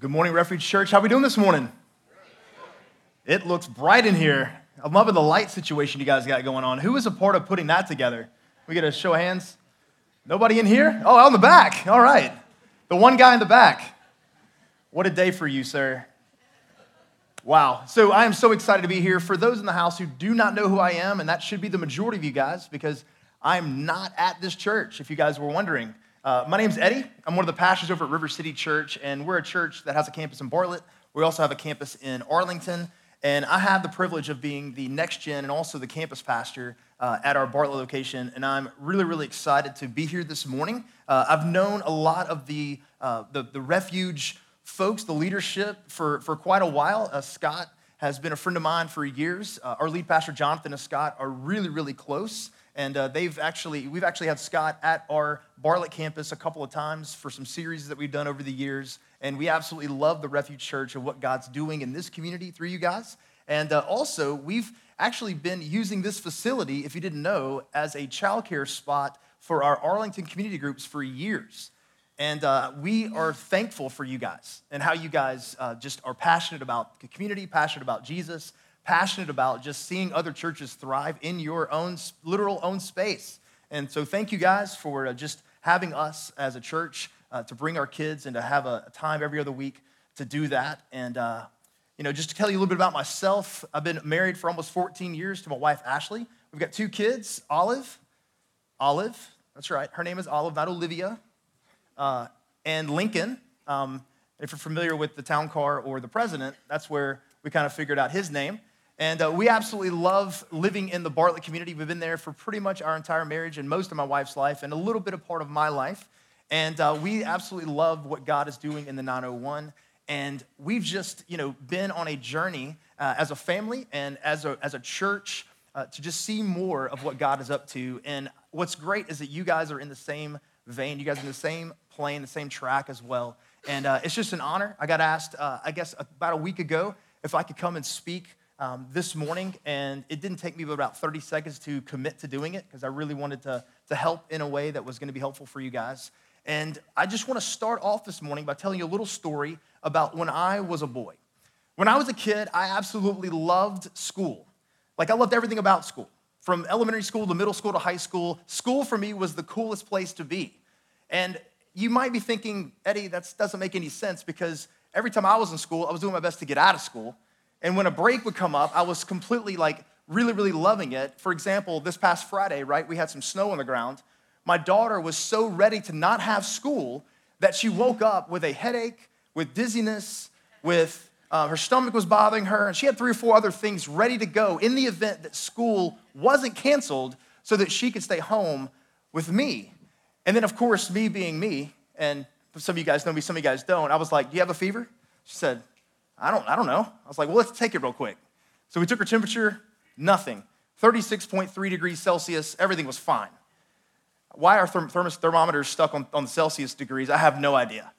Good morning, Refuge Church. How are we doing this morning? It looks bright in here. I'm loving the light situation you guys got going on. Who was a part of putting that together? We get a show of hands. Nobody in here? Oh, out in the back. All right. The one guy in the back. What a day for you, sir. Wow. So I am so excited to be here. For those in the house who do not know who I am, and that should be the majority of you guys, because I'm not at this church, if you guys were wondering. Uh, my name's Eddie. I'm one of the pastors over at River City Church, and we're a church that has a campus in Bartlett. We also have a campus in Arlington, and I have the privilege of being the next gen and also the campus pastor uh, at our Bartlett location. And I'm really, really excited to be here this morning. Uh, I've known a lot of the, uh, the, the, refuge folks, the leadership, for, for quite a while. Uh, Scott has been a friend of mine for years. Uh, our lead pastor, Jonathan and Scott, are really, really close. And uh, they've actually, we've actually had Scott at our Bartlett campus a couple of times for some series that we've done over the years. And we absolutely love the Refuge Church and what God's doing in this community through you guys. And uh, also, we've actually been using this facility, if you didn't know, as a childcare spot for our Arlington community groups for years. And uh, we are thankful for you guys and how you guys uh, just are passionate about the community, passionate about Jesus, passionate about just seeing other churches thrive in your own literal own space. And so, thank you guys for uh, just having us as a church uh, to bring our kids and to have a, time every other week to do that. And, uh, you know, just to tell you a little bit about myself, I've been married for almost 14 years to my wife, Ashley. We've got two kids, Olive. Olive, that's right. Her name is Olive, not Olivia. Uh, and Lincoln. Um, if you're familiar with the town car or the president, that's where we kind of figured out his name. And uh, we absolutely love living in the Bartlett community. We've been there for pretty much our entire marriage and most of my wife's life and a little bit of part of my life. And uh, we absolutely love what God is doing in the 901. And we've just, you know, been on a journey uh, as a family and as a, as a church uh, to just see more of what God is up to. And what's great is that you guys are in the same vein. You guys are in the same plane, the same track as well. And uh, it's just an honor. I got asked, uh, I guess, about a week ago if I could come and speak um, this morning, and it didn't take me but about 30 seconds to commit to doing it because I really wanted to, to help in a way that was going to be helpful for you guys. And I just want to start off this morning by telling you a little story about when I was a boy. When I was a kid, I absolutely loved school. Like, I loved everything about school. From elementary school to middle school to high school, school for me was the coolest place to be. And you might be thinking, Eddie, that doesn't make any sense because every time I was in school, I was doing my best to get out of school. And when a break would come up, I was completely like really, really loving it. For example, this past Friday, right, we had some snow on the ground. My daughter was so ready to not have school that she woke up with a headache, with dizziness, with uh, her stomach was bothering her, and she had three or four other things ready to go in the event that school wasn't canceled so that she could stay home with me. And then, of course, me being me, and some of you guys know me, some of you guys don't, I was like, Do you have a fever? She said, I don't, I don't know. I was like, well, let's take it real quick. So we took her temperature, nothing. 36.3 degrees Celsius, everything was fine. Why are therm- thermometers stuck on, on Celsius degrees? I have no idea.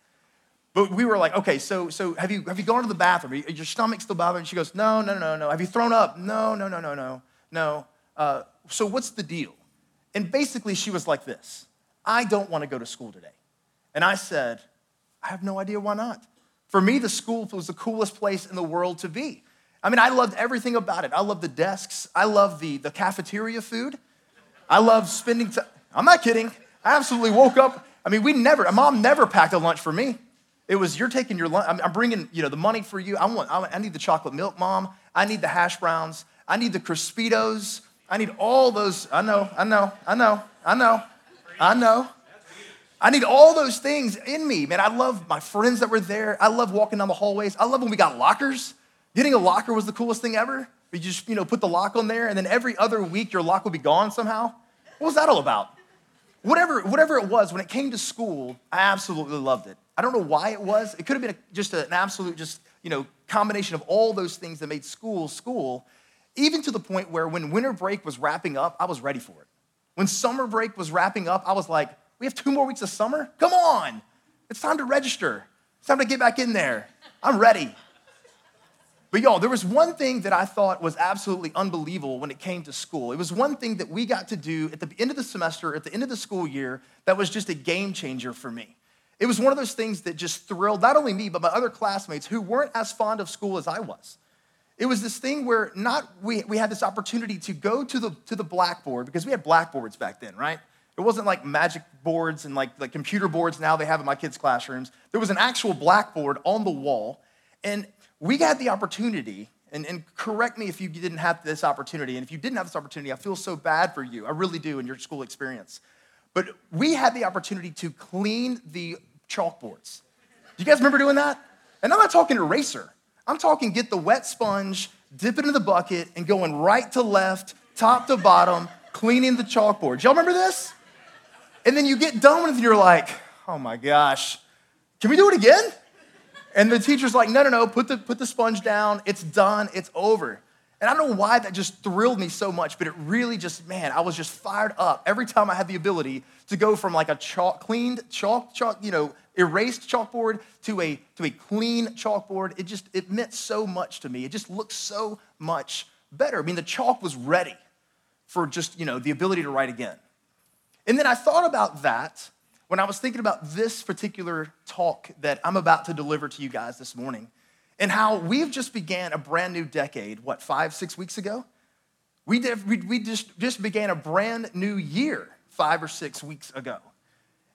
But we were like, okay, so, so have, you, have you gone to the bathroom? Your stomach still bothering? She goes, no, no, no, no. Have you thrown up? No, no, no, no, no, no. Uh, so what's the deal? And basically, she was like this I don't want to go to school today. And I said, I have no idea why not. For me, the school was the coolest place in the world to be. I mean, I loved everything about it. I loved the desks. I loved the, the cafeteria food. I loved spending time. I'm not kidding. I absolutely woke up. I mean, we never, mom never packed a lunch for me. It was, you're taking your lunch. I'm, bringing, you know, the money for you. I want, I need the chocolate milk, mom. I need the hash browns. I need the Crispitos. I need all those. I know, I know, I know, I know, I know. I need all those things in me. Man, I love my friends that were there. I love walking down the hallways. I love when we got lockers. Getting a locker was the coolest thing ever. You just, you know, put the lock on there, and then every other week your lock would be gone somehow. What was that all about? Whatever, whatever it was, when it came to school, I absolutely loved it. I don't know why it was. It could have been a, just an absolute, just, you know, combination of all those things that made school school, even to the point where when winter break was wrapping up, I was ready for it. When summer break was wrapping up, I was like, we have two more weeks of summer? Come on. It's time to register. It's time to get back in there. I'm ready. But y'all, there was one thing that I thought was absolutely unbelievable when it came to school. It was one thing that we got to do at the end of the semester, at the end of the school year, that was just a game changer for me. It was one of those things that just thrilled not only me, but my other classmates who weren't as fond of school as I was. It was this thing where not we, we had this opportunity to go to the to the blackboard because we had blackboards back then, right? It wasn't like magic boards and like, like computer boards now they have in my kids' classrooms. There was an actual blackboard on the wall, and we had the opportunity, and, and correct me if you didn't have this opportunity, and if you didn't have this opportunity, I feel so bad for you. I really do in your school experience. But we had the opportunity to clean the chalkboards. Do you guys remember doing that? And I'm not talking eraser. I'm talking get the wet sponge, dip it in the bucket, and going right to left, top to bottom, cleaning the chalkboard. Y'all remember this? And then you get done with it and you're like, oh my gosh, can we do it again? And the teacher's like, no, no, no, put the, put the sponge down. It's done. It's over. And I don't know why that just thrilled me so much, but it really just, man, I was just fired up every time I had the ability to go from like a chalk, cleaned chalk, chalk, you know, erased chalkboard to a, to a clean chalkboard. It just, it meant so much to me. It just looked so much better. I mean, the chalk was ready for just, you know, the ability to write again. And then I thought about that when I was thinking about this particular talk that I'm about to deliver to you guys this morning and how we've just began a brand new decade, what, five, six weeks ago? We, did, we, we just, just began a brand new year five or six weeks ago.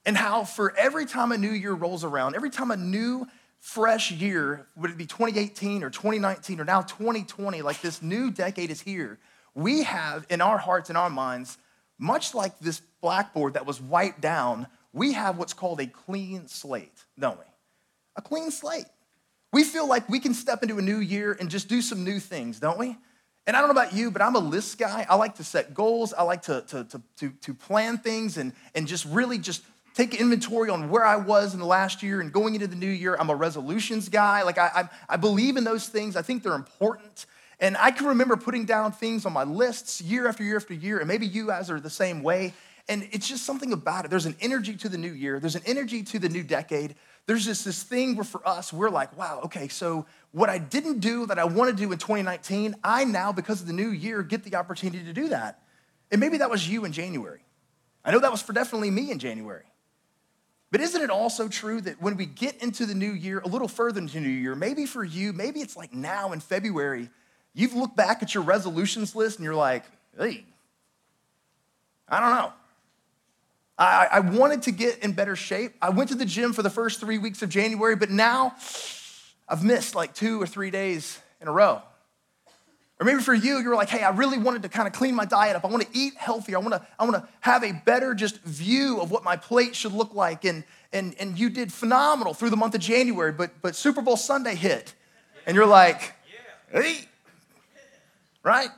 And how for every time a new year rolls around, every time a new fresh year, would it be 2018 or 2019 or now 2020, like this new decade is here, we have in our hearts and our minds, much like this blackboard that was wiped down, we have what's called a clean slate, don't we? A clean slate. We feel like we can step into a new year and just do some new things, don't we? And I don't know about you, but I'm a list guy. I like to set goals. I like to, to, to, to, to plan things and, and just really just take inventory on where I was in the last year and going into the new year. I'm a resolutions guy. Like I, I, I believe in those things. I think they're important. And I can remember putting down things on my lists year after year after year, and maybe you guys are the same way. And it's just something about it. There's an energy to the new year, there's an energy to the new decade. There's just this thing where for us, we're like, wow, okay, so what I didn't do that I want to do in 2019, I now, because of the new year, get the opportunity to do that. And maybe that was you in January. I know that was for definitely me in January. But isn't it also true that when we get into the new year, a little further into the new year, maybe for you, maybe it's like now in February, You've looked back at your resolutions list and you're like, hey, I don't know. I, I wanted to get in better shape. I went to the gym for the first three weeks of January, but now I've missed like two or three days in a row. Or maybe for you, you're like, hey, I really wanted to kind of clean my diet up. I want to eat healthier. I want to, I want to have a better just view of what my plate should look like. And, and, and you did phenomenal through the month of January, but, but Super Bowl Sunday hit. And you're like, hey, right?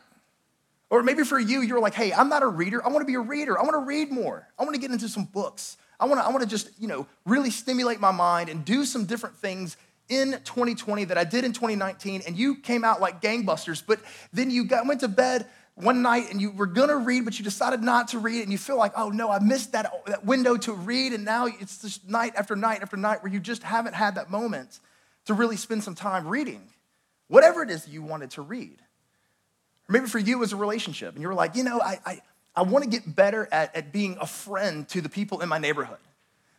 Or maybe for you, you're like, hey, I'm not a reader. I want to be a reader. I want to read more. I want to get into some books. I want to, I want to just, you know, really stimulate my mind and do some different things in 2020 that I did in 2019. And you came out like gangbusters, but then you got, went to bed one night and you were gonna read, but you decided not to read, and you feel like, oh no, I missed that, that window to read, and now it's just night after night after night where you just haven't had that moment to really spend some time reading. Whatever it is you wanted to read. Or maybe for you, was a relationship, and you were like, you know, I, I, I want to get better at, at being a friend to the people in my neighborhood.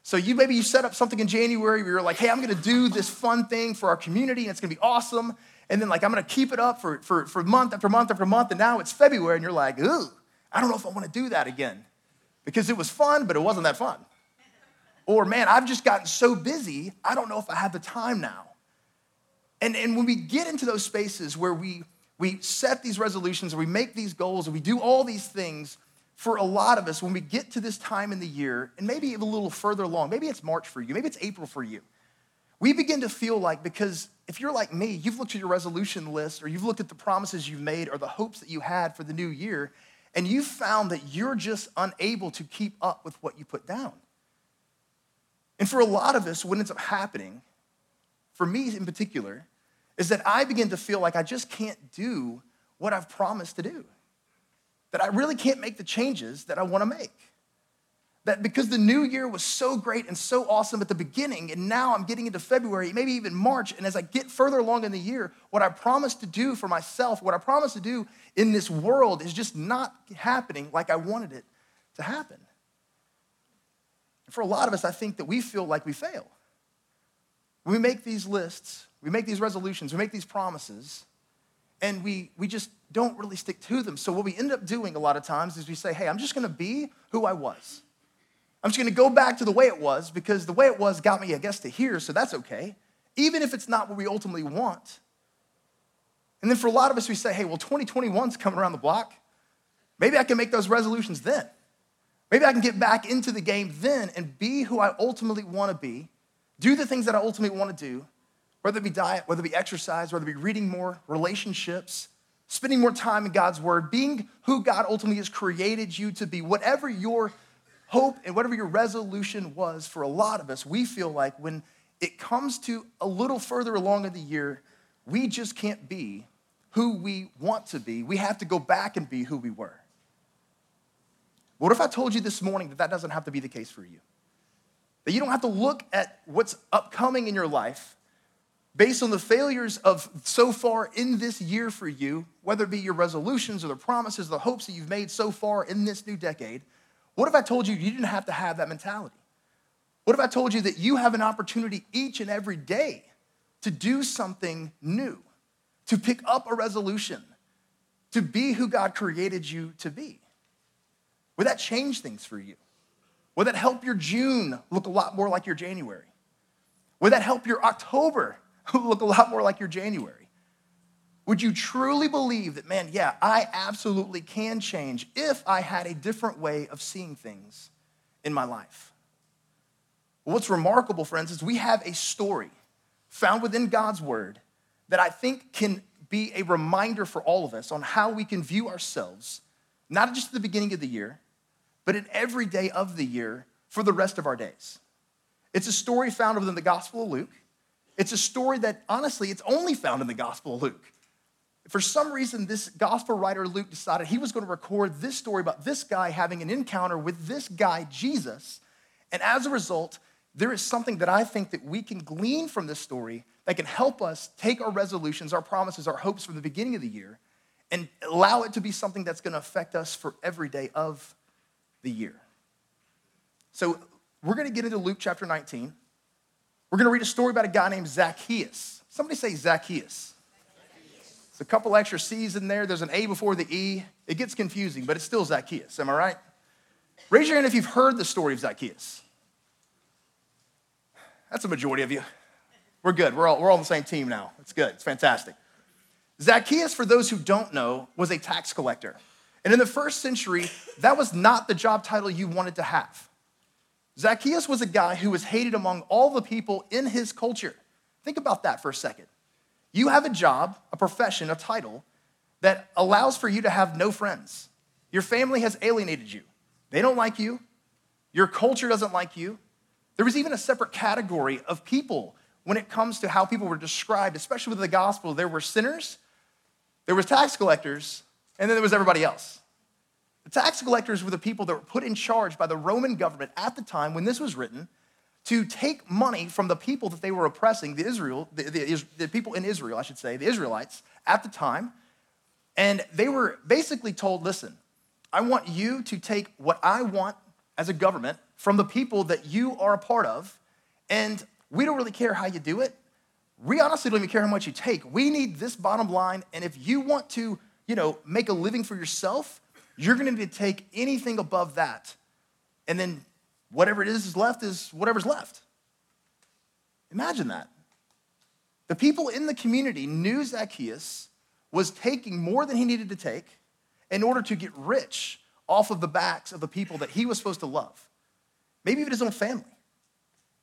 So you maybe you set up something in January where you're like, hey, I'm gonna do this fun thing for our community, and it's gonna be awesome. And then like I'm gonna keep it up for, for, for month after month after month, and now it's February, and you're like, ooh, I don't know if I wanna do that again. Because it was fun, but it wasn't that fun. Or man, I've just gotten so busy, I don't know if I have the time now. And, and when we get into those spaces where we we set these resolutions, we make these goals, and we do all these things. For a lot of us, when we get to this time in the year, and maybe even a little further along, maybe it's March for you, maybe it's April for you, we begin to feel like, because if you're like me, you've looked at your resolution list, or you've looked at the promises you've made, or the hopes that you had for the new year, and you've found that you're just unable to keep up with what you put down. And for a lot of us, what ends up happening, for me in particular, is that I begin to feel like I just can't do what I've promised to do. That I really can't make the changes that I want to make. That because the new year was so great and so awesome at the beginning, and now I'm getting into February, maybe even March, and as I get further along in the year, what I promised to do for myself, what I promised to do in this world is just not happening like I wanted it to happen. For a lot of us, I think that we feel like we fail. We make these lists, we make these resolutions, we make these promises, and we, we just don't really stick to them. So, what we end up doing a lot of times is we say, hey, I'm just gonna be who I was. I'm just gonna go back to the way it was because the way it was got me, I guess, to here, so that's okay, even if it's not what we ultimately want. And then for a lot of us, we say, hey, well, 2021's coming around the block. Maybe I can make those resolutions then. Maybe I can get back into the game then and be who I ultimately wanna be, do the things that I ultimately wanna do, whether it be diet, whether it be exercise, whether it be reading more, relationships, spending more time in God's word, being who God ultimately has created you to be, whatever your hope and whatever your resolution was for a lot of us, we feel like when it comes to a little further along in the year, we just can't be who we want to be. We have to go back and be who we were. What if I told you this morning that that doesn't have to be the case for you? That you don't have to look at what's upcoming in your life based on the failures of so far in this year for you, whether it be your resolutions or the promises, the hopes that you've made so far in this new decade. What if I told you you didn't have to have that mentality? What if I told you that you have an opportunity each and every day to do something new, to pick up a resolution, to be who God created you to be? Would that change things for you? Would that help your June look a lot more like your January? Would that help your October look a lot more like your January? Would you truly believe that, man, yeah, I absolutely can change if I had a different way of seeing things in my life? What's remarkable, friends, is we have a story found within God's word that I think can be a reminder for all of us on how we can view ourselves, not just at the beginning of the year, but in every day of the year for the rest of our days. It's a story found within the Gospel of Luke. It's a story that, honestly, it's only found in the Gospel of Luke. For some reason, this gospel writer Luke decided he was going to record this story about this guy having an encounter with this guy, Jesus. And as a result, there is something that I think that we can glean from this story that can help us take our resolutions, our promises, our hopes from the beginning of the year and allow it to be something that's going to affect us for every day of the year. So we're going to get into Luke chapter 19. We're going to read a story about a guy named Zacchaeus. Somebody say Zacchaeus. It's a couple extra C's in there. There's an A before the E. It gets confusing, but it's still Zacchaeus. Am I right? Raise your hand if you've heard the story of Zacchaeus. That's a majority of you. We're good. We're all, we're all on the same team now. It's good. It's fantastic. Zacchaeus, for those who don't know, was a tax collector. And in the first century, that was not the job title you wanted to have. Zacchaeus was a guy who was hated among all the people in his culture. Think about that for a second. You have a job, a profession, a title that allows for you to have no friends. Your family has alienated you. They don't like you. Your culture doesn't like you. There was even a separate category of people when it comes to how people were described, especially with the gospel. There were sinners, there were tax collectors, and then there was everybody else. Tax collectors were the people that were put in charge by the Roman government at the time when this was written to take money from the people that they were oppressing, the Israel, the, the, the, people in Israel, I should say, the Israelites at the time. And they were basically told, listen, I want you to take what I want as a government from the people that you are a part of, and we don't really care how you do it. We honestly don't even care how much you take. We need this bottom line, and if you want to you know, make a living for yourself, you're going to take anything above that. And then whatever it is is left is whatever's left. Imagine that. The people in the community knew Zacchaeus was taking more than he needed to take in order to get rich off of the backs of the people that he was supposed to love. Maybe even his own family.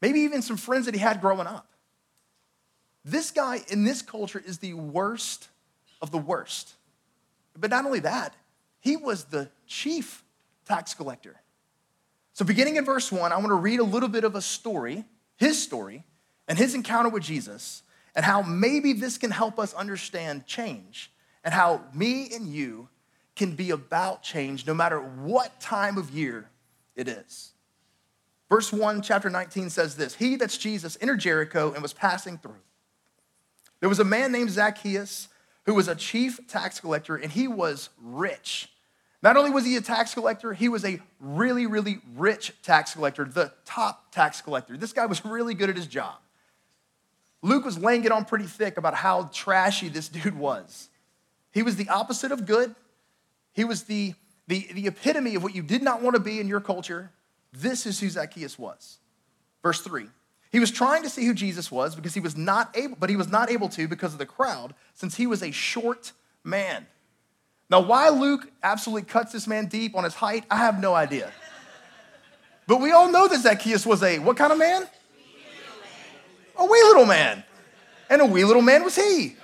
Maybe even some friends that he had growing up. This guy in this culture is the worst of the worst. But not only that, he was the chief tax collector. So, beginning in verse one, I want to read a little bit of a story, his story, and his encounter with Jesus, and how maybe this can help us understand change, and how me and you can be about change no matter what time of year it is. Verse 1, chapter 19 says this He, that's Jesus, entered Jericho and was passing through. There was a man named Zacchaeus who was a chief tax collector, and he was rich. Not only was he a tax collector, he was a really, really rich tax collector, the top tax collector. This guy was really good at his job. Luke was laying it on pretty thick about how trashy this dude was. He was the opposite of good. He was the, the, the epitome of what you did not want to be in your culture. This is who Zacchaeus was. Verse 3. He was trying to see who Jesus was because he was not able, but he was not able to because of the crowd, since he was a short man. Now, why Luke absolutely cuts this man deep on his height, I have no idea. But we all know that Zacchaeus was a what kind of man? A wee little man. And a wee little man was he.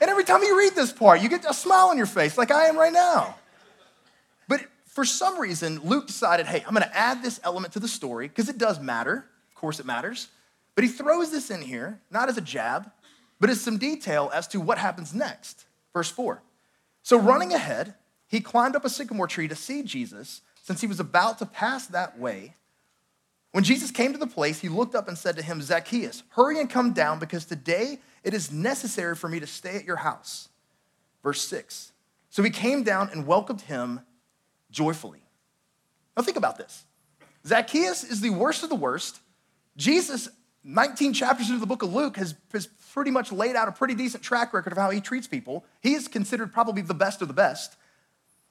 And every time you read this part, you get a smile on your face, like I am right now. But for some reason, Luke decided, hey, I'm gonna add this element to the story because it does matter. Of course, it matters. But he throws this in here, not as a jab, but as some detail as to what happens next. Verse 4. So, running ahead, he climbed up a sycamore tree to see Jesus, since he was about to pass that way. When Jesus came to the place, he looked up and said to him, Zacchaeus, hurry and come down, because today it is necessary for me to stay at your house. Verse 6. So he came down and welcomed him joyfully. Now, think about this Zacchaeus is the worst of the worst. Jesus, 19 chapters into the book of Luke, has, has pretty much laid out a pretty decent track record of how he treats people. He is considered probably the best of the best.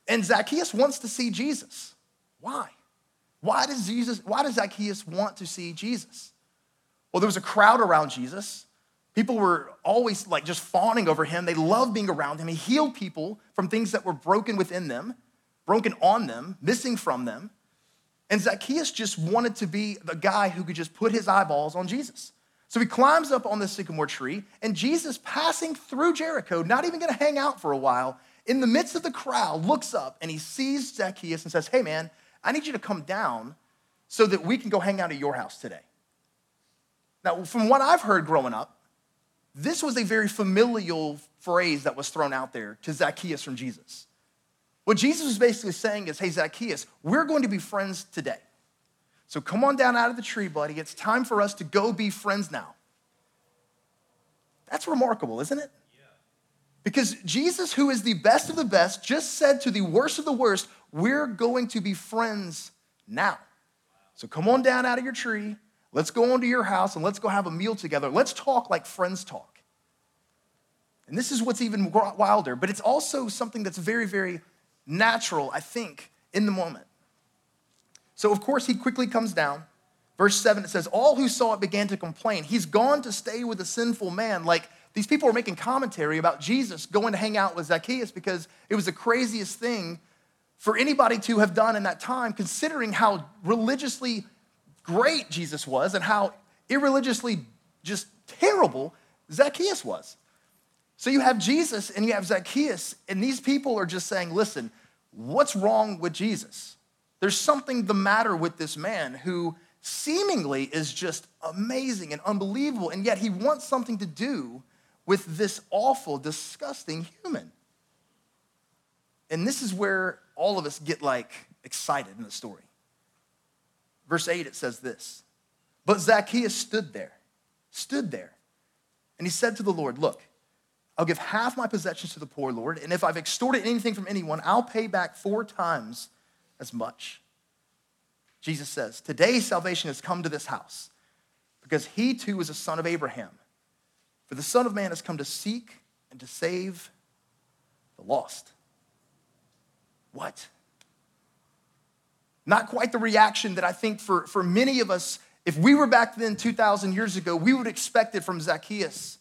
And Zacchaeus wants to see Jesus. Why? Why does Jesus, why does Zacchaeus want to see Jesus? Well, there was a crowd around Jesus. People were always like just fawning over him. They loved being around him. He healed people from things that were broken within them, broken on them, missing from them. And Zacchaeus just wanted to be the guy who could just put his eyeballs on Jesus. So he climbs up on the sycamore tree, and Jesus, passing through Jericho, not even gonna hang out for a while, in the midst of the crowd, looks up and he sees Zacchaeus and says, Hey man, I need you to come down so that we can go hang out at your house today. Now, from what I've heard growing up, this was a very familial phrase that was thrown out there to Zacchaeus from Jesus. What Jesus was basically saying is, Hey, Zacchaeus, we're going to be friends today. So come on down out of the tree, buddy. It's time for us to go be friends now. That's remarkable, isn't it? Because Jesus, who is the best of the best, just said to the worst of the worst, We're going to be friends now. So come on down out of your tree. Let's go into your house and let's go have a meal together. Let's talk like friends talk. And this is what's even wilder, but it's also something that's very, very natural, I think, in the moment. So, of course, he quickly comes down. Verse 7, it says, All who saw it began to complain. He's gone to stay with a sinful man. Like these people were making commentary about Jesus going to hang out with Zacchaeus because it was the craziest thing for anybody to have done in that time, considering how religiously great Jesus was and how irreligiously just terrible Zacchaeus was. So you have Jesus and you have Zacchaeus, and these people are just saying, Listen, what's wrong with Jesus? There's something the matter with this man who seemingly is just amazing and unbelievable, and yet he wants something to do with this awful, disgusting human. And this is where all of us get like excited in the story. Verse 8, it says this But Zacchaeus stood there, stood there, and he said to the Lord, Look, I'll give half my possessions to the poor, Lord, and if I've extorted anything from anyone, I'll pay back four times as much. Jesus says, Today salvation has come to this house because he too is a son of Abraham. For the Son of Man has come to seek and to save the lost. What? Not quite the reaction that I think for, for many of us, if we were back then 2,000 years ago, we would expect it from Zacchaeus,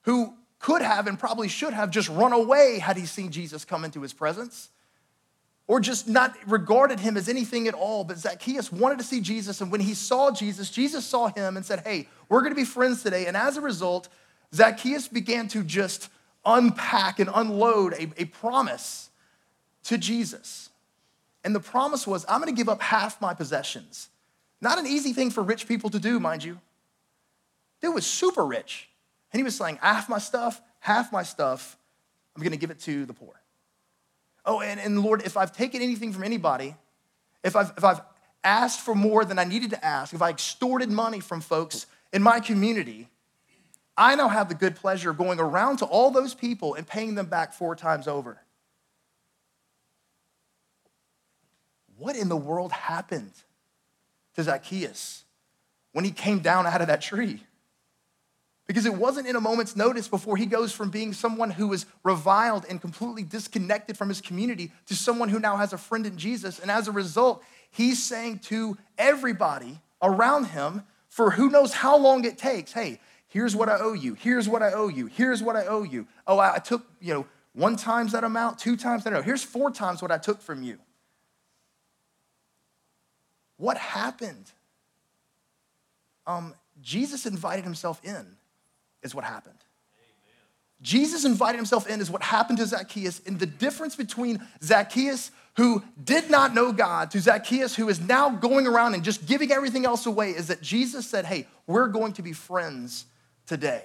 who could have and probably should have just run away had he seen Jesus come into his presence or just not regarded him as anything at all. But Zacchaeus wanted to see Jesus. And when he saw Jesus, Jesus saw him and said, Hey, we're going to be friends today. And as a result, Zacchaeus began to just unpack and unload a, a promise to Jesus. And the promise was, I'm going to give up half my possessions. Not an easy thing for rich people to do, mind you. Dude was super rich. And he was saying, half my stuff, half my stuff, I'm going to give it to the poor. Oh, and, and Lord, if I've taken anything from anybody, if I've, if I've asked for more than I needed to ask, if I extorted money from folks in my community, I now have the good pleasure of going around to all those people and paying them back four times over. what in the world happened to Zacchaeus when he came down out of that tree? Because it wasn't in a moment's notice before he goes from being someone who was reviled and completely disconnected from his community to someone who now has a friend in Jesus. And as a result, he's saying to everybody around him, for who knows how long it takes, hey, here's what I owe you, here's what I owe you, here's what I owe you. Oh, I took, you know, one times that amount, two times that amount. Here's four times what I took from you. What happened? Um, Jesus invited himself in is what happened. Jesus invited himself in, is what happened to Zacchaeus. And the difference between Zacchaeus, who did not know God, to Zacchaeus, who is now going around and just giving everything else away, is that Jesus said, Hey, we're going to be friends today.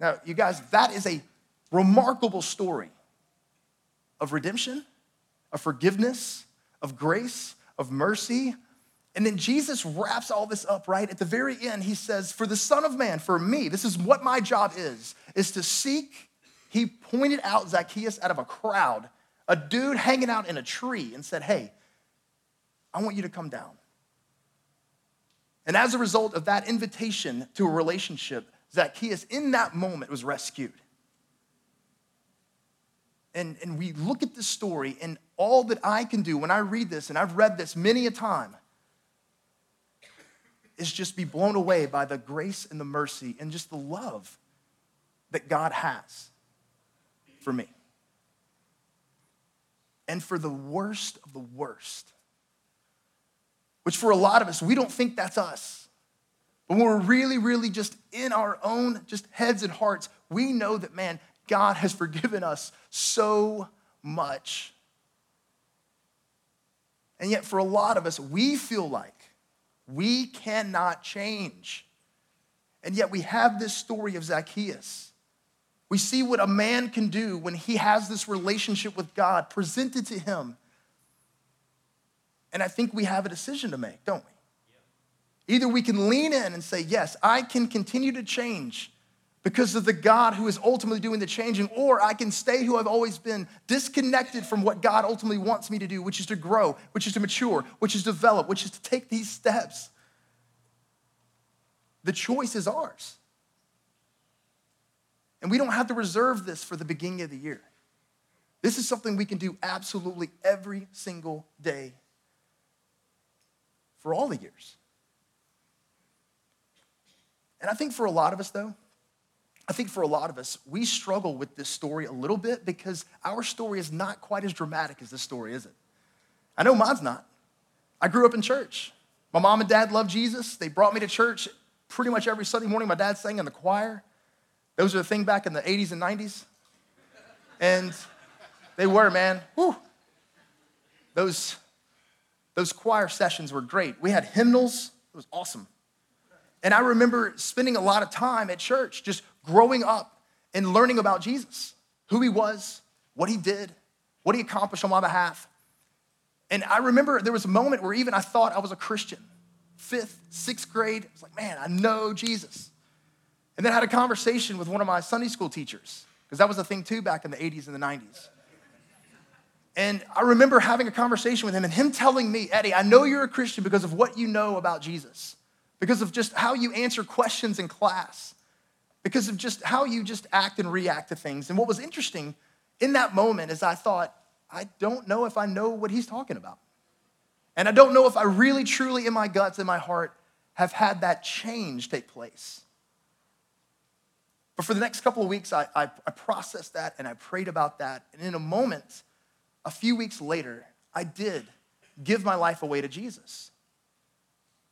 Now, you guys, that is a remarkable story of redemption, of forgiveness, of grace, of mercy, and then Jesus wraps all this up, right? At the very end, he says, For the Son of Man, for me, this is what my job is, is to seek. He pointed out Zacchaeus out of a crowd, a dude hanging out in a tree, and said, Hey, I want you to come down. And as a result of that invitation to a relationship, Zacchaeus, in that moment, was rescued. And, and we look at this story, and all that I can do when I read this, and I've read this many a time, is just be blown away by the grace and the mercy and just the love that God has for me. And for the worst of the worst, which for a lot of us, we don't think that's us. But when we're really, really just in our own just heads and hearts, we know that, man, God has forgiven us so much. And yet, for a lot of us, we feel like we cannot change. And yet we have this story of Zacchaeus. We see what a man can do when he has this relationship with God presented to him. And I think we have a decision to make, don't we? Either we can lean in and say, Yes, I can continue to change because of the God who is ultimately doing the changing, or I can stay who I've always been, disconnected from what God ultimately wants me to do, which is to grow, which is to mature, which is to develop, which is to take these steps. The choice is ours. And we don't have to reserve this for the beginning of the year. This is something we can do absolutely every single day for all the years. And I think for a lot of us, though, I think for a lot of us, we struggle with this story a little bit because our story is not quite as dramatic as this story, is it? I know mine's not. I grew up in church. My mom and dad loved Jesus. They brought me to church pretty much every Sunday morning. My dad sang in the choir. Those are the thing back in the 80s and 90s. And they were, man. Whew. Those, those choir sessions were great. We had hymnals. It was awesome. And I remember spending a lot of time at church just growing up and learning about Jesus, who he was, what he did, what he accomplished on my behalf. And I remember there was a moment where even I thought I was a Christian. Fifth, sixth grade, I was like, man, I know Jesus. And then I had a conversation with one of my Sunday school teachers, because that was a thing too back in the 80s and the 90s. And I remember having a conversation with him and him telling me, Eddie, I know you're a Christian because of what you know about Jesus, because of just how you answer questions in class because of just how you just act and react to things. And what was interesting in that moment is I thought, I don't know if I know what he's talking about. And I don't know if I really, truly, in my guts, in my heart, have had that change take place. But for the next couple of weeks, I, I, I processed that and I prayed about that. And in a moment, a few weeks later, I did give my life away to Jesus.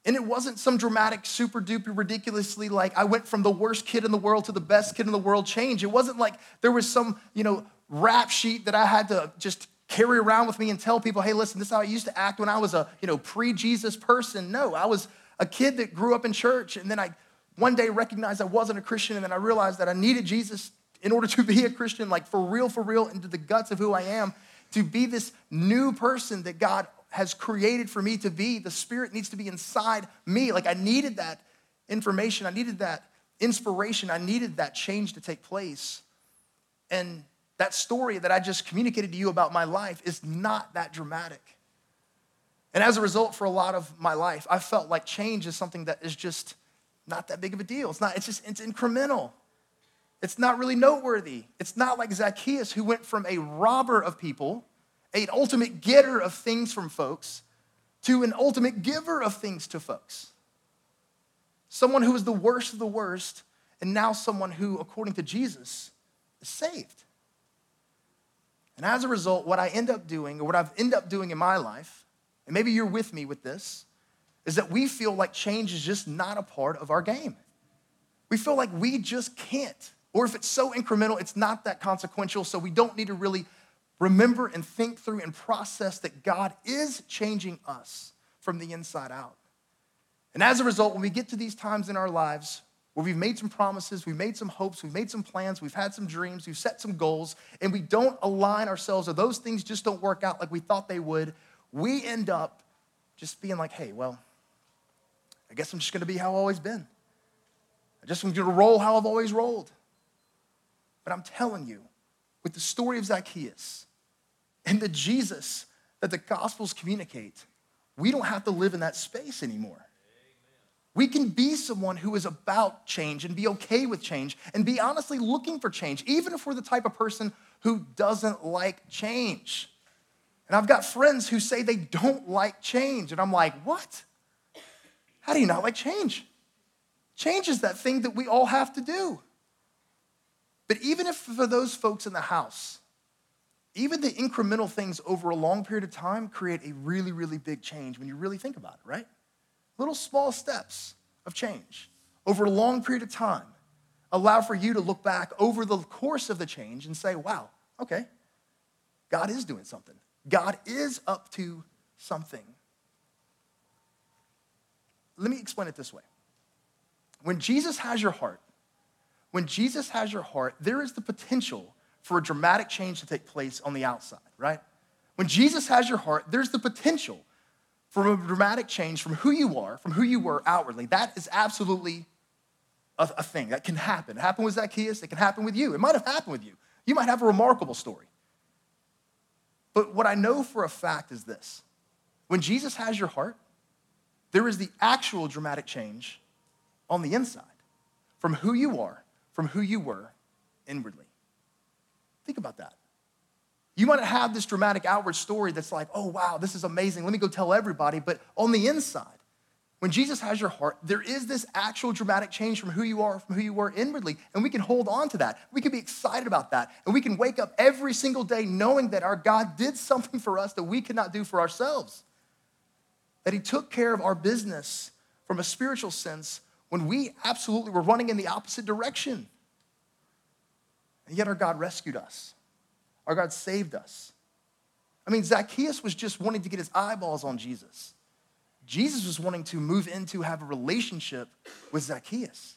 And it wasn't some dramatic, super duper, ridiculously like I went from the worst kid in the world to the best kid in the world change. It wasn't like there was some, you know, rap sheet that I had to just carry around with me and tell people, hey, listen, this is how I used to act when I was a, you know, pre-Jesus person. No, I was a kid that grew up in church and then I one day recognized I wasn't a Christian and then I realized that I needed Jesus in order to be a Christian, like for real, for real, into the guts of who I am, to be this new person that God has created for me to be. The Spirit needs to be inside me. Like I needed that information, I needed that inspiration, I needed that change to take place. And that story that I just communicated to you about my life is not that dramatic. And as a result, for a lot of my life, I felt like change is something that is just not that big of a deal. It's not, it's just, it's incremental. It's not really noteworthy. It's not like Zacchaeus, who went from a robber of people, an ultimate getter of things from folks, to an ultimate giver of things to folks. Someone who was the worst of the worst, and now someone who, according to Jesus, is saved. And as a result, what I end up doing, or what I've ended up doing in my life, and maybe you're with me with this, is that we feel like change is just not a part of our game. We feel like we just can't. Or if it's so incremental, it's not that consequential, so we don't need to really remember and think through and process that God is changing us from the inside out. And as a result, when we get to these times in our lives where we've made some promises, we've made some hopes, we've made some plans, we've had some dreams, we've set some goals, and we don't align ourselves or those things just don't work out like we thought they would, we end up just being like, hey, well, I guess I'm just gonna be how I've always been. I just am gonna roll how I've always rolled. But I'm telling you, with the story of Zacchaeus and the Jesus that the Gospels communicate, we don't have to live in that space anymore. We can be someone who is about change and be okay with change and be honestly looking for change, even if we're the type of person who doesn't like change. And I've got friends who say they don't like change. And I'm like, what? How do you not like change? Change is that thing that we all have to do. But even if for those folks in the house, even the incremental things over a long period of time create a really, really big change when you really think about it, right? little small steps of change over a long period of time allow for you to look back over the course of the change and say, wow, okay, God is doing something. God is up to something. Let me explain it this way. When Jesus has your heart, when Jesus has your heart, there is the potential for a dramatic change to take place on the outside, right? When Jesus has your heart, there's the potential for a dramatic change from who you are, from who you were outwardly. That is absolutely a, a thing that can happen. It happened with Zacchaeus, it can happen with you. It might have happened with you. You might have a remarkable story. But what I know for a fact is this when Jesus has your heart, there is the actual dramatic change on the inside from who you are, from who you were inwardly. Think about that. You might have this dramatic outward story that's like, oh, wow, this is amazing. Let me go tell everybody. But on the inside, when Jesus has your heart, there is this actual dramatic change from who you are, from who you were inwardly. And we can hold on to that. We can be excited about that. And we can wake up every single day knowing that our God did something for us that we could not do for ourselves. That He took care of our business from a spiritual sense when we absolutely were running in the opposite direction. And yet our God rescued us. Our God saved us. I mean, Zacchaeus was just wanting to get his eyeballs on Jesus. Jesus was wanting to move into, have a relationship with Zacchaeus.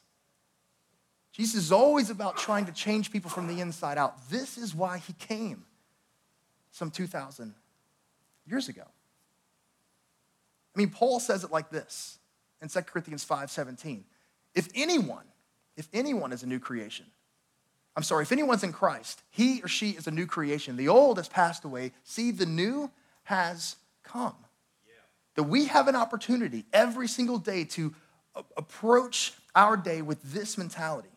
Jesus is always about trying to change people from the inside out. This is why he came some 2,000 years ago. I mean, Paul says it like this in 2 Corinthians 5 17. If anyone, if anyone is a new creation, I'm sorry, if anyone's in Christ, he or she is a new creation. The old has passed away. See, the new has come. Yeah. That we have an opportunity every single day to approach our day with this mentality.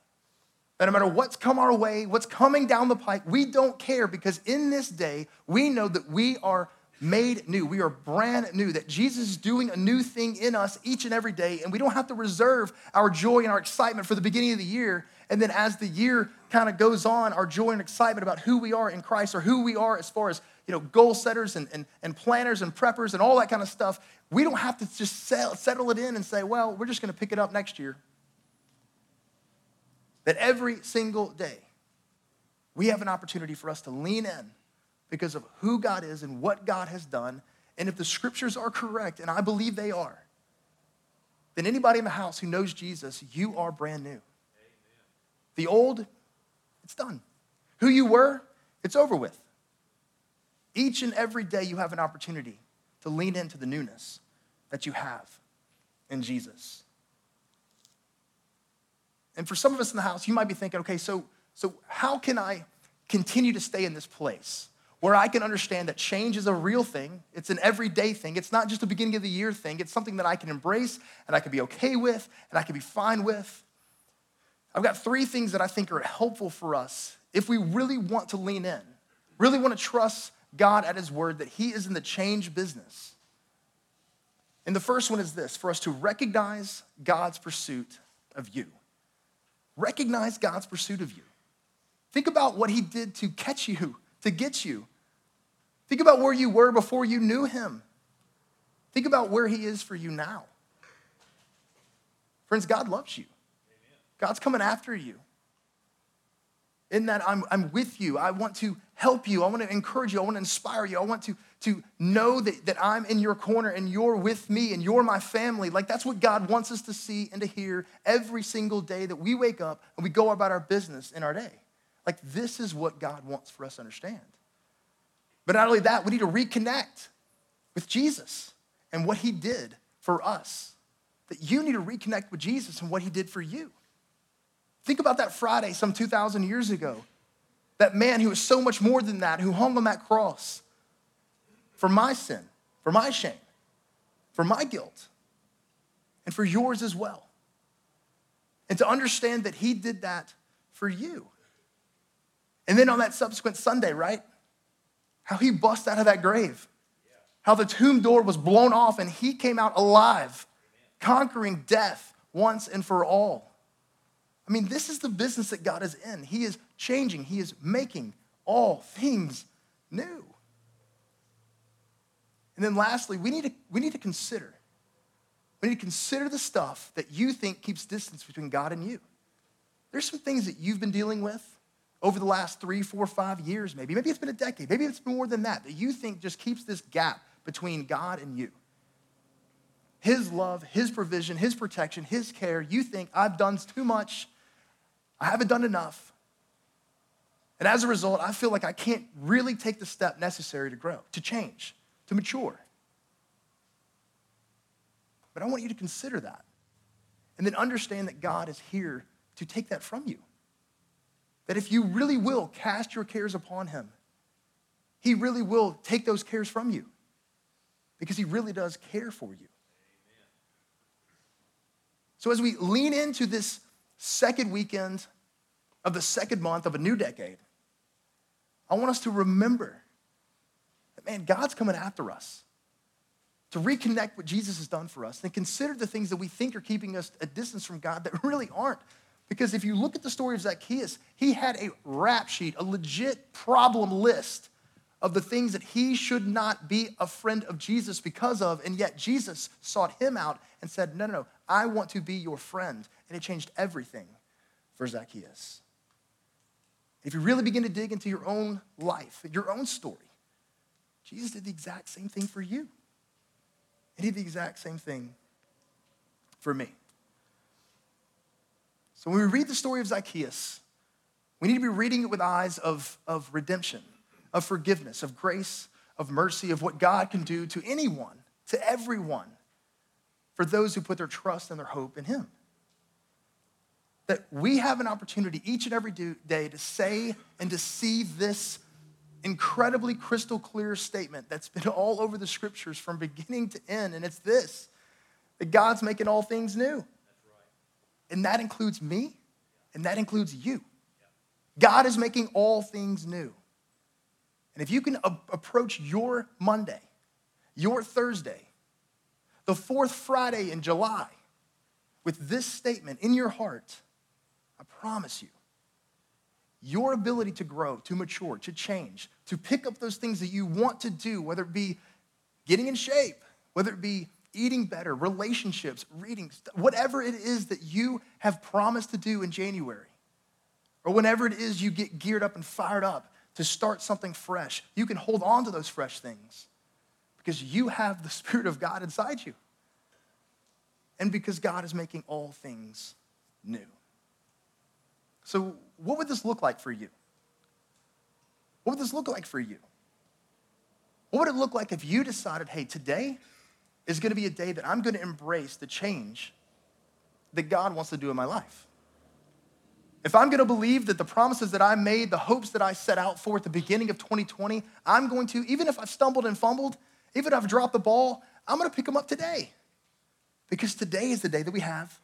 That no matter what's come our way, what's coming down the pike, we don't care because in this day, we know that we are made new. We are brand new, that Jesus is doing a new thing in us each and every day, and we don't have to reserve our joy and our excitement for the beginning of the year. And then as the year kind of goes on, our joy and excitement about who we are in Christ or who we are as far as you know, goal setters and, and, and planners and preppers and all that kind of stuff, we don't have to just settle it in and say, well, we're just going to pick it up next year. That every single day, we have an opportunity for us to lean in because of who God is and what God has done. And if the scriptures are correct, and I believe they are, then anybody in the house who knows Jesus, you are brand new. The old, it's done. Who you were, it's over with. Each and every day, you have an opportunity to lean into the newness that you have in Jesus. And for some of us in the house, you might be thinking, okay, so, so how can I continue to stay in this place where I can understand that change is a real thing. It's an everyday thing. It's not just a beginning of the year thing. It's something that I can embrace and I can be okay with and I can be fine with. I've got three things that I think are helpful for us if we really want to lean in, really want to trust God at His word that He is in the change business. And the first one is this for us to recognize God's pursuit of you. Recognize God's pursuit of you. Think about what He did to catch you, to get you. Think about where you were before you knew Him. Think about where He is for you now. Friends, God loves you. God's coming after you. In that I'm, I'm with you. I want to help you. I want to encourage you. I want to inspire you. I want to, to know that, that I'm in your corner and you're with me and you're my family. Like that's what God wants us to see and to hear every single day that we wake up and we go about our business in our day. Like this is what God wants for us to understand. But not only that, we need to reconnect with Jesus and what he did for us. That you need to reconnect with Jesus and what he did for you. Think about that Friday some 2,000 years ago. That man who was so much more than that, who hung on that cross for my sin, for my shame, for my guilt, and for yours as well. And to understand that he did that for you. And then on that subsequent Sunday, right? How he bust out of that grave. How the tomb door was blown off and he came out alive, conquering death once and for all. I mean, this is the business that God is in. He is changing, He is making all things new. And then lastly, we need to, we need to consider. We need to consider the stuff that you think keeps distance between God and you. There's some things that you've been dealing with over the last three, four, five years, maybe. Maybe it's been a decade. Maybe it's been more than that, that you think just keeps this gap between God and you. His love, His provision, His protection, His care. You think, I've done too much. I haven't done enough. And as a result, I feel like I can't really take the step necessary to grow, to change, to mature. But I want you to consider that and then understand that God is here to take that from you. That if you really will cast your cares upon Him, He really will take those cares from you because He really does care for you. So as we lean into this second weekend of the second month of a new decade, I want us to remember that, man, God's coming after us to reconnect what Jesus has done for us and consider the things that we think are keeping us a distance from God that really aren't. Because if you look at the story of Zacchaeus, he had a rap sheet, a legit problem list of the things that he should not be a friend of Jesus because of, and yet Jesus sought him out and said, No, no, no, I want to be your friend. And it changed everything for Zacchaeus. If you really begin to dig into your own life, your own story, Jesus did the exact same thing for you. And he did the exact same thing for me. So when we read the story of Zacchaeus, we need to be reading it with eyes of, of redemption, of forgiveness, of grace, of mercy, of what God can do to anyone, to everyone, for those who put their trust and their hope in him that we have an opportunity each and every day to say and to see this incredibly crystal clear statement that's been all over the scriptures from beginning to end. And it's this that God's making all things new. Right. And that includes me, and that includes you. God is making all things new. And if you can a- approach your Monday, your Thursday, the fourth Friday in July, with this statement in your heart, I promise you, your ability to grow, to mature, to change, to pick up those things that you want to do, whether it be getting in shape, whether it be eating better, relationships, reading, whatever it is that you have promised to do in January, or whenever it is you get geared up and fired up to start something fresh, you can hold on to those fresh things because you have the Spirit of God inside you. And because God is making all things new. So, what would this look like for you? What would this look like for you? What would it look like if you decided, hey, today is going to be a day that I'm going to embrace the change that God wants to do in my life? If I'm gonna believe that the promises that I made, the hopes that I set out for at the beginning of 2020, I'm going to, even if I've stumbled and fumbled, even if I've dropped the ball, I'm gonna pick them up today. Because today is the day that we have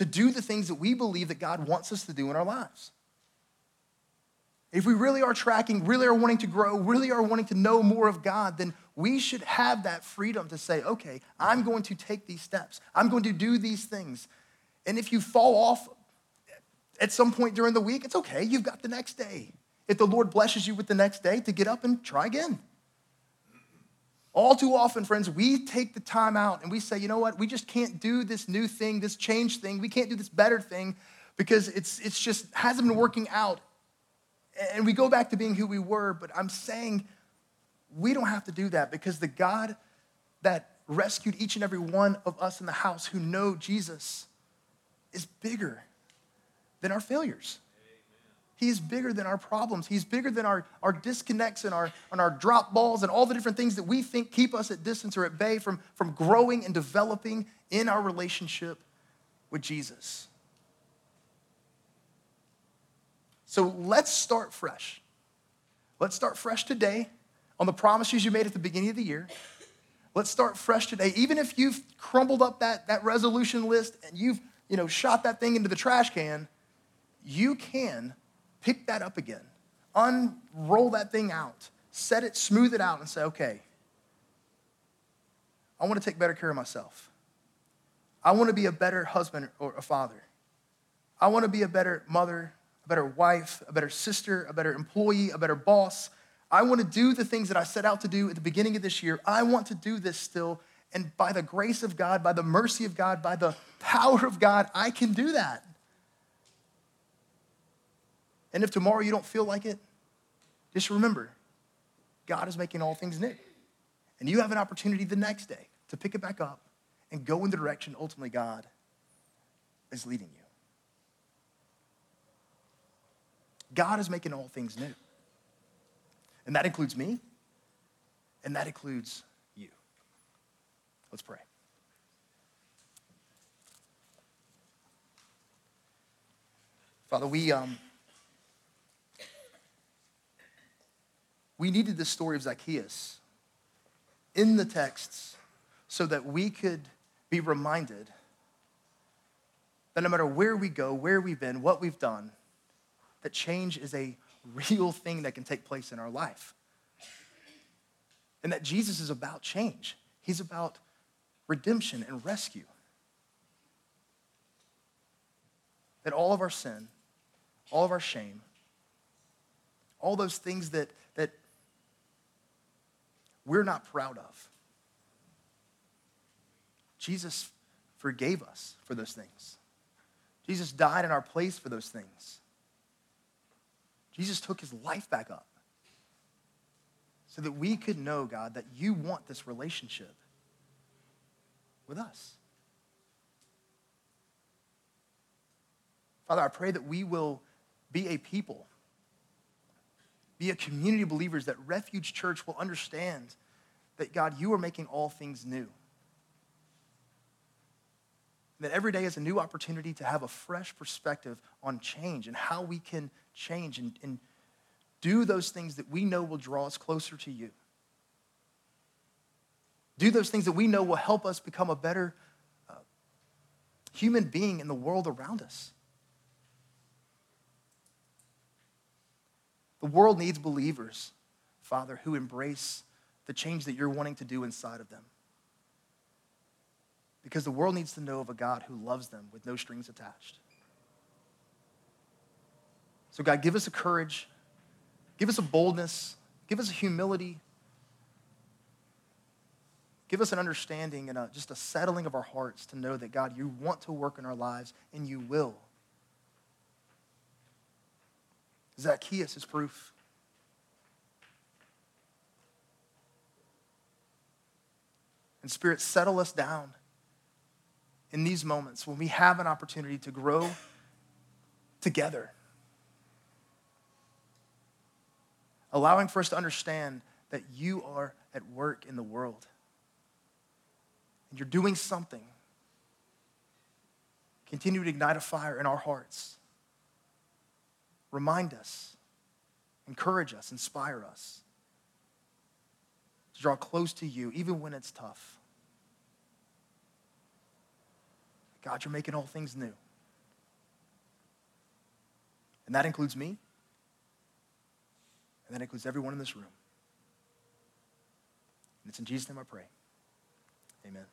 to do the things that we believe that God wants us to do in our lives. If we really are tracking, really are wanting to grow, really are wanting to know more of God, then we should have that freedom to say, okay, I'm going to take these steps. I'm going to do these things. And if you fall off at some point during the week, it's okay. You've got the next day. If the Lord blesses you with the next day, to get up and try again. All too often, friends, we take the time out and we say, you know what, we just can't do this new thing, this change thing. We can't do this better thing because it's, it's just hasn't been working out. And we go back to being who we were, but I'm saying we don't have to do that because the God that rescued each and every one of us in the house who know Jesus is bigger than our failures. He's bigger than our problems. He's bigger than our, our disconnects and our, and our drop balls and all the different things that we think keep us at distance or at bay from, from growing and developing in our relationship with Jesus. So let's start fresh. Let's start fresh today on the promises you made at the beginning of the year. Let's start fresh today. Even if you've crumbled up that, that resolution list and you've you know, shot that thing into the trash can, you can pick that up again, unroll that thing out, set it, smooth it out, and say, okay, I want to take better care of myself. I want to be a better husband or a father. I want to be a better mother, a better wife, a better sister, a better employee, a better boss. I want to do the things that I set out to do at the beginning of this year. I want to do this still. And by the grace of God, by the mercy of God, by the power of God, I can do that. And if tomorrow you don't feel like it, just remember God is making all things new. And you have an opportunity the next day to pick it back up and go in the direction ultimately God is leading you. God is making all things new. And that includes me, and that includes you. Let's pray. Father, we. Um, We needed the story of Zacchaeus in the texts so that we could be reminded that no matter where we go, where we've been, what we've done, that change is a real thing that can take place in our life. And that Jesus is about change, He's about redemption and rescue. That all of our sin, all of our shame, all those things that, that we're not proud of. Jesus forgave us for those things. Jesus died in our place for those things. Jesus took his life back up so that we could know, God, that you want this relationship with us. Father, I pray that we will be a people be a community of believers that Refuge Church will understand that, God, you are making all things new. That every day is a new opportunity to have a fresh perspective on change and how we can change and, and do those things that we know will draw us closer to you. Do those things that we know will help us become a better uh, human being in the world around us. The world needs believers, Father, who embrace the change that you're wanting to do inside of them. Because the world needs to know of a God who loves them with no strings attached. So, God, give us a courage, give us a boldness, give us a humility, give us an understanding and a, just a settling of our hearts to know that, God, you want to work in our lives and you will. Zacchaeus is proof. And Spirit, settle us down in these moments when we have an opportunity to grow together. Allowing for us to understand that you are at work in the world. And you're doing something. Continue to ignite a fire in our hearts remind us, encourage us, inspire us to draw close to you, even when it's tough. God, you're making all things new. And that includes me, and that includes everyone in this room. And it's in Jesus' name I pray. Amen.